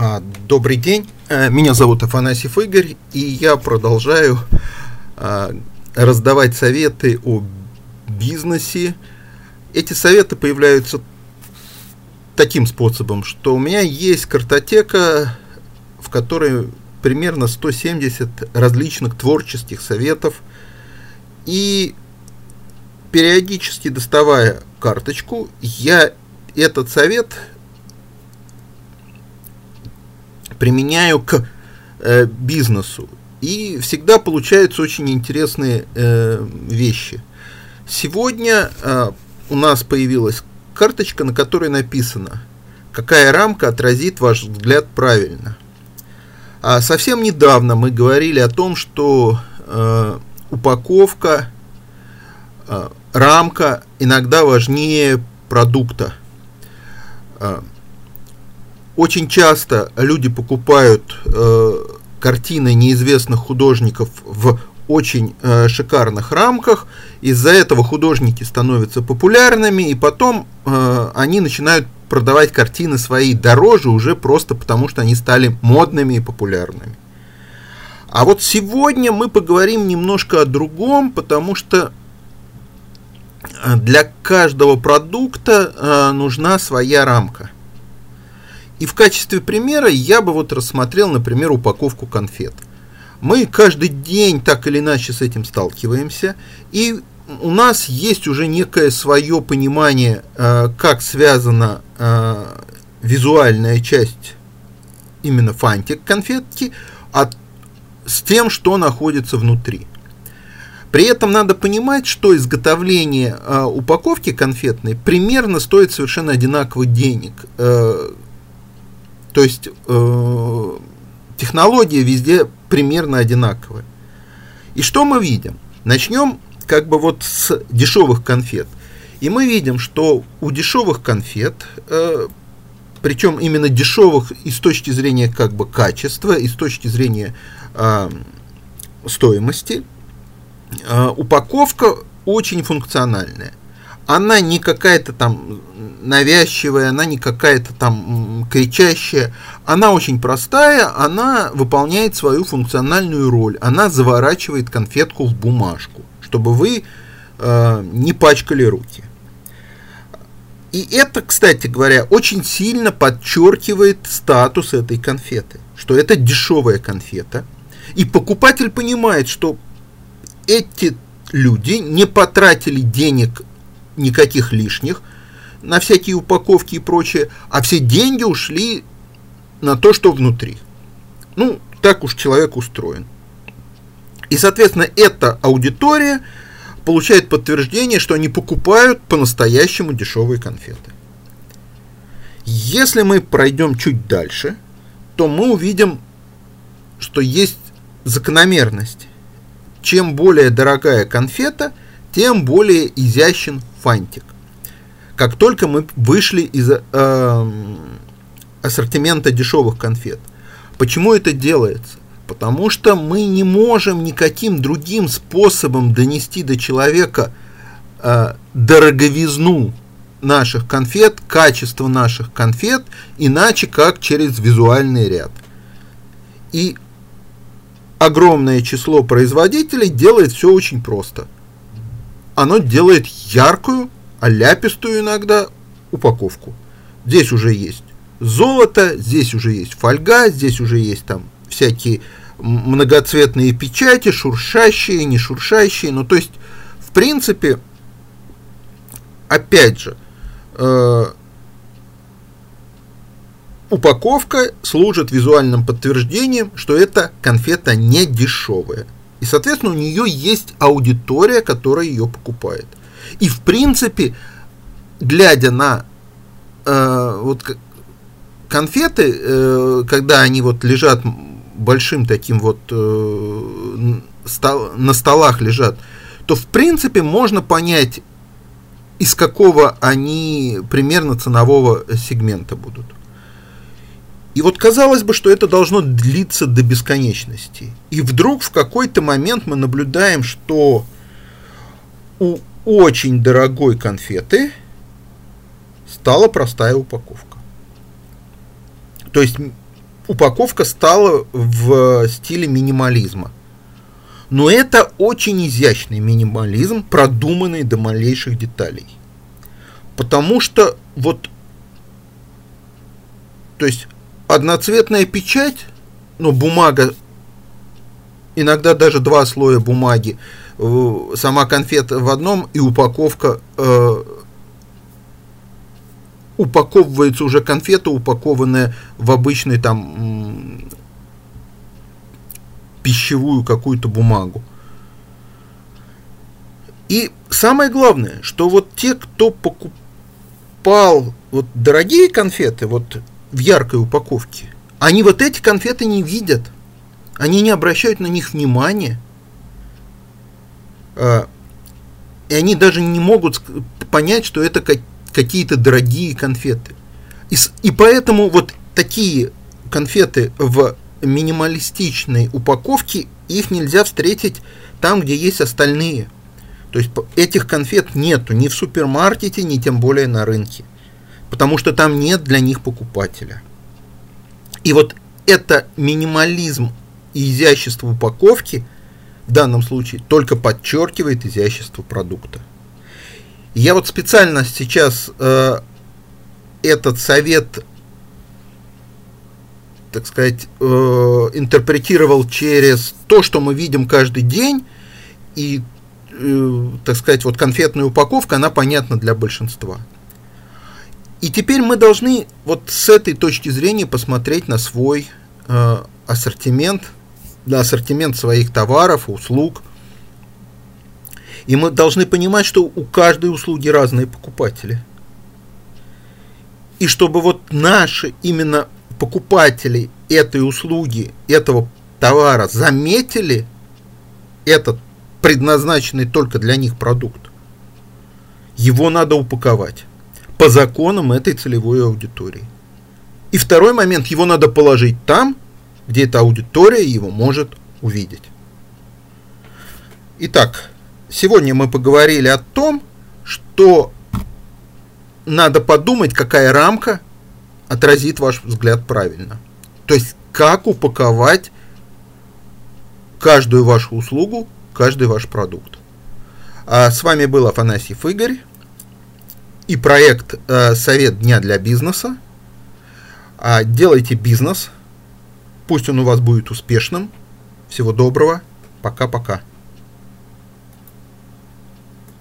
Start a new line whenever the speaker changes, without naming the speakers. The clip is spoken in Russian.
А, добрый день, э, меня зовут Афанасьев Игорь, и я продолжаю а, раздавать советы о бизнесе. Эти советы появляются таким способом, что у меня есть картотека, в которой примерно 170 различных творческих советов, и периодически доставая карточку, я этот совет применяю к э, бизнесу. И всегда получаются очень интересные э, вещи. Сегодня э, у нас появилась карточка, на которой написано, какая рамка отразит ваш взгляд правильно. А совсем недавно мы говорили о том, что э, упаковка, э, рамка иногда важнее продукта. Э, очень часто люди покупают э, картины неизвестных художников в очень э, шикарных рамках. Из-за этого художники становятся популярными, и потом э, они начинают продавать картины свои дороже уже просто потому, что они стали модными и популярными. А вот сегодня мы поговорим немножко о другом, потому что э, для каждого продукта э, нужна своя рамка – и в качестве примера я бы вот рассмотрел, например, упаковку конфет. Мы каждый день так или иначе с этим сталкиваемся, и у нас есть уже некое свое понимание, э, как связана э, визуальная часть именно фантик конфетки от, с тем, что находится внутри. При этом надо понимать, что изготовление э, упаковки конфетной примерно стоит совершенно одинаково денег. То есть э, технология везде примерно одинаковая. И что мы видим? Начнем как бы вот с дешевых конфет. И мы видим, что у дешевых конфет, э, причем именно дешевых и с точки зрения как бы качества, и с точки зрения э, стоимости, э, упаковка очень функциональная она не какая-то там навязчивая, она не какая-то там кричащая, она очень простая, она выполняет свою функциональную роль, она заворачивает конфетку в бумажку, чтобы вы э, не пачкали руки. И это, кстати говоря, очень сильно подчеркивает статус этой конфеты, что это дешевая конфета, и покупатель понимает, что эти люди не потратили денег никаких лишних на всякие упаковки и прочее, а все деньги ушли на то, что внутри. Ну, так уж человек устроен. И, соответственно, эта аудитория получает подтверждение, что они покупают по-настоящему дешевые конфеты. Если мы пройдем чуть дальше, то мы увидим, что есть закономерность. Чем более дорогая конфета, тем более изящен фантик. Как только мы вышли из э, ассортимента дешевых конфет. Почему это делается? Потому что мы не можем никаким другим способом донести до человека э, дороговизну наших конфет, качество наших конфет, иначе как через визуальный ряд. И огромное число производителей делает все очень просто – оно делает яркую, оляпистую иногда упаковку. Здесь уже есть золото, здесь уже есть фольга, здесь уже есть там всякие многоцветные печати, шуршащие, не шуршащие. Ну, то есть, в принципе, опять же, э, упаковка служит визуальным подтверждением, что эта конфета не дешевая. И, соответственно, у нее есть аудитория, которая ее покупает. И, в принципе, глядя на э, вот конфеты, э, когда они вот лежат большим таким вот э, стол, на столах лежат, то, в принципе, можно понять, из какого они примерно ценового сегмента будут. И вот казалось бы, что это должно длиться до бесконечности. И вдруг в какой-то момент мы наблюдаем, что у очень дорогой конфеты стала простая упаковка. То есть упаковка стала в стиле минимализма. Но это очень изящный минимализм, продуманный до малейших деталей. Потому что вот, то есть одноцветная печать, ну, бумага, иногда даже два слоя бумаги, сама конфета в одном и упаковка э, упаковывается уже конфета, упакованная в обычный там пищевую какую-то бумагу. И самое главное, что вот те, кто покупал вот дорогие конфеты вот в яркой упаковке, они вот эти конфеты не видят. Они не обращают на них внимания. А, и они даже не могут понять, что это какие-то дорогие конфеты. И, и поэтому вот такие конфеты в минималистичной упаковке, их нельзя встретить там, где есть остальные. То есть этих конфет нету ни в супермаркете, ни тем более на рынке. Потому что там нет для них покупателя. И вот это минимализм и изящество упаковки в данном случае только подчеркивает изящество продукта. Я вот специально сейчас э, этот совет так сказать, э, интерпретировал через то, что мы видим каждый день, и, э, так сказать, вот конфетная упаковка, она понятна для большинства. И теперь мы должны вот с этой точки зрения посмотреть на свой э, ассортимент, на ассортимент своих товаров, услуг. И мы должны понимать, что у каждой услуги разные покупатели. И чтобы вот наши именно покупатели этой услуги, этого товара заметили этот предназначенный только для них продукт, его надо упаковать по законам этой целевой аудитории. И второй момент, его надо положить там, где эта аудитория его может увидеть. Итак, сегодня мы поговорили о том, что надо подумать, какая рамка отразит ваш взгляд правильно. То есть, как упаковать каждую вашу услугу, каждый ваш продукт. А с вами был Афанасьев Игорь и проект э, «Совет дня для бизнеса». А, делайте бизнес, пусть он у вас будет успешным. Всего доброго, пока-пока.